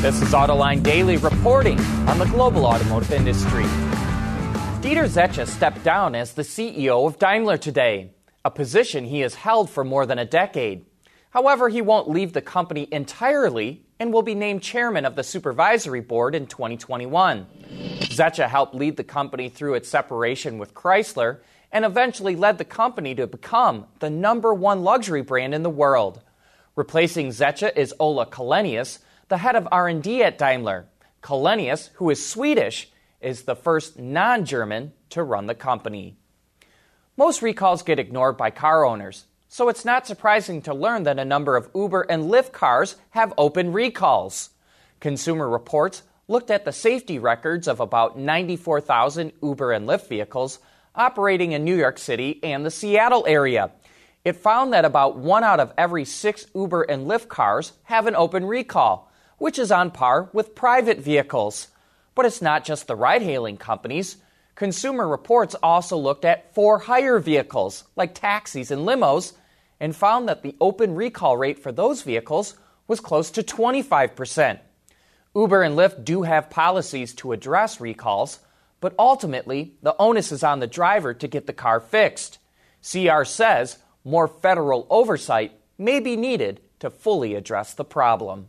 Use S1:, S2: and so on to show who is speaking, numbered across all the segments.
S1: This is Autoline Daily reporting on the global automotive industry. Dieter Zetsche stepped down as the CEO of Daimler today, a position he has held for more than a decade. However, he won't leave the company entirely and will be named chairman of the supervisory board in 2021. Zetsche helped lead the company through its separation with Chrysler and eventually led the company to become the number one luxury brand in the world. Replacing Zetsche is Ola Källenius, the head of R&D at Daimler. Källenius, who is Swedish, is the first non-German to run the company. Most recalls get ignored by car owners, so it's not surprising to learn that a number of Uber and Lyft cars have open recalls. Consumer Reports looked at the safety records of about 94,000 Uber and Lyft vehicles operating in New York City and the Seattle area. It found that about one out of every six Uber and Lyft cars have an open recall, which is on par with private vehicles. But it's not just the ride hailing companies. Consumer Reports also looked at for hire vehicles, like taxis and limos, and found that the open recall rate for those vehicles was close to 25%. Uber and Lyft do have policies to address recalls, but ultimately, the onus is on the driver to get the car fixed. CR says more federal oversight may be needed to fully address the problem.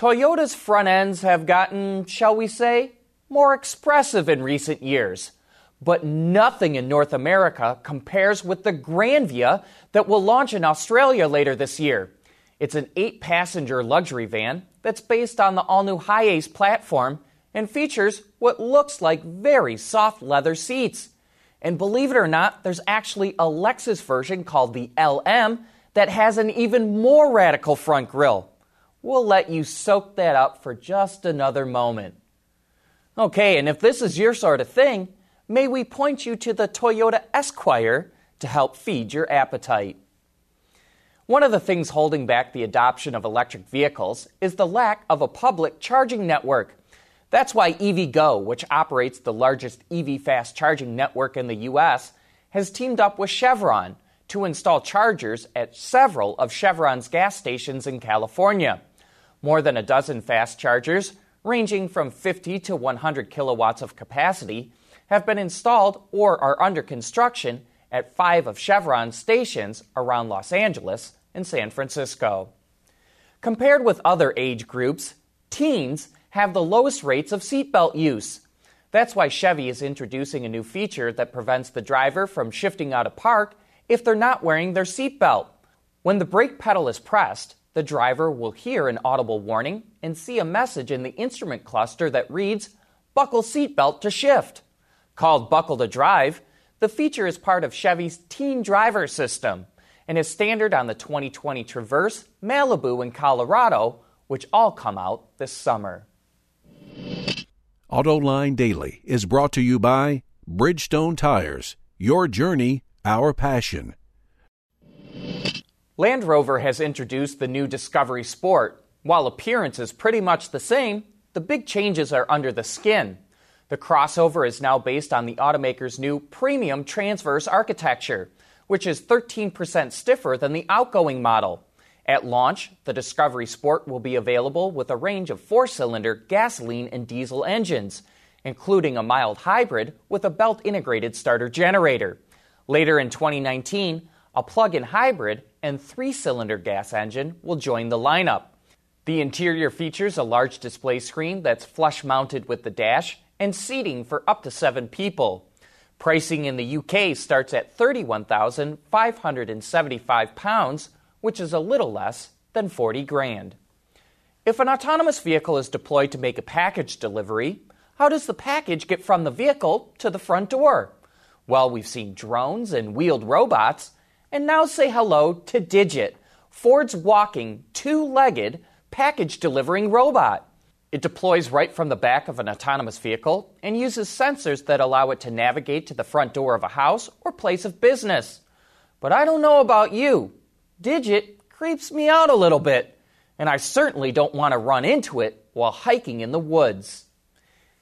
S1: Toyota's front ends have gotten, shall we say, more expressive in recent years. But nothing in North America compares with the Granvia that will launch in Australia later this year. It's an eight passenger luxury van that's based on the all new Hiace platform and features what looks like very soft leather seats. And believe it or not, there's actually a Lexus version called the LM that has an even more radical front grille. We'll let you soak that up for just another moment. Okay, and if this is your sort of thing, may we point you to the Toyota Esquire to help feed your appetite. One of the things holding back the adoption of electric vehicles is the lack of a public charging network. That's why EVgo, which operates the largest EV fast charging network in the U.S., has teamed up with Chevron to install chargers at several of Chevron's gas stations in California. More than a dozen fast chargers, ranging from 50 to 100 kilowatts of capacity, have been installed or are under construction at five of Chevron's stations around Los Angeles and San Francisco. Compared with other age groups, teens have the lowest rates of seatbelt use. That's why Chevy is introducing a new feature that prevents the driver from shifting out of park if they're not wearing their seatbelt. When the brake pedal is pressed, the driver will hear an audible warning and see a message in the instrument cluster that reads, Buckle seatbelt to shift. Called Buckle to Drive, the feature is part of Chevy's Teen Driver system and is standard on the 2020 Traverse, Malibu, and Colorado, which all come out this summer.
S2: AutoLine Daily is brought to you by Bridgestone Tires. Your journey, our passion.
S1: Land Rover has introduced the new Discovery Sport. While appearance is pretty much the same, the big changes are under the skin. The crossover is now based on the automaker's new premium transverse architecture, which is 13% stiffer than the outgoing model. At launch, the Discovery Sport will be available with a range of four cylinder gasoline and diesel engines, including a mild hybrid with a belt integrated starter generator. Later in 2019, a plug in hybrid and three cylinder gas engine will join the lineup. The interior features a large display screen that's flush mounted with the dash and seating for up to seven people. Pricing in the UK starts at £31,575 which is a little less than 40 grand. If an autonomous vehicle is deployed to make a package delivery, how does the package get from the vehicle to the front door? Well, we've seen drones and wheeled robots, and now say hello to Digit, Ford's walking, two legged, package delivering robot. It deploys right from the back of an autonomous vehicle and uses sensors that allow it to navigate to the front door of a house or place of business. But I don't know about you. Digit creeps me out a little bit, and I certainly don't want to run into it while hiking in the woods.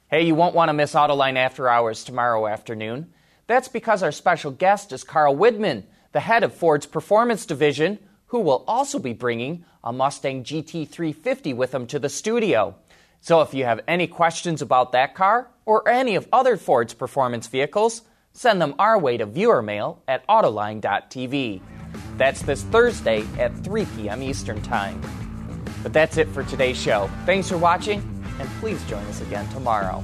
S1: Hey, you won't want to miss Autoline After Hours tomorrow afternoon. That's because our special guest is Carl Widmann, the head of Ford's Performance Division, who will also be bringing a Mustang GT350 with him to the studio. So if you have any questions about that car or any of other Ford's performance vehicles, send them our way to viewermail at autoline.tv. That's this Thursday at 3 p.m. Eastern Time. But that's it for today's show. Thanks for watching, and please join us again tomorrow.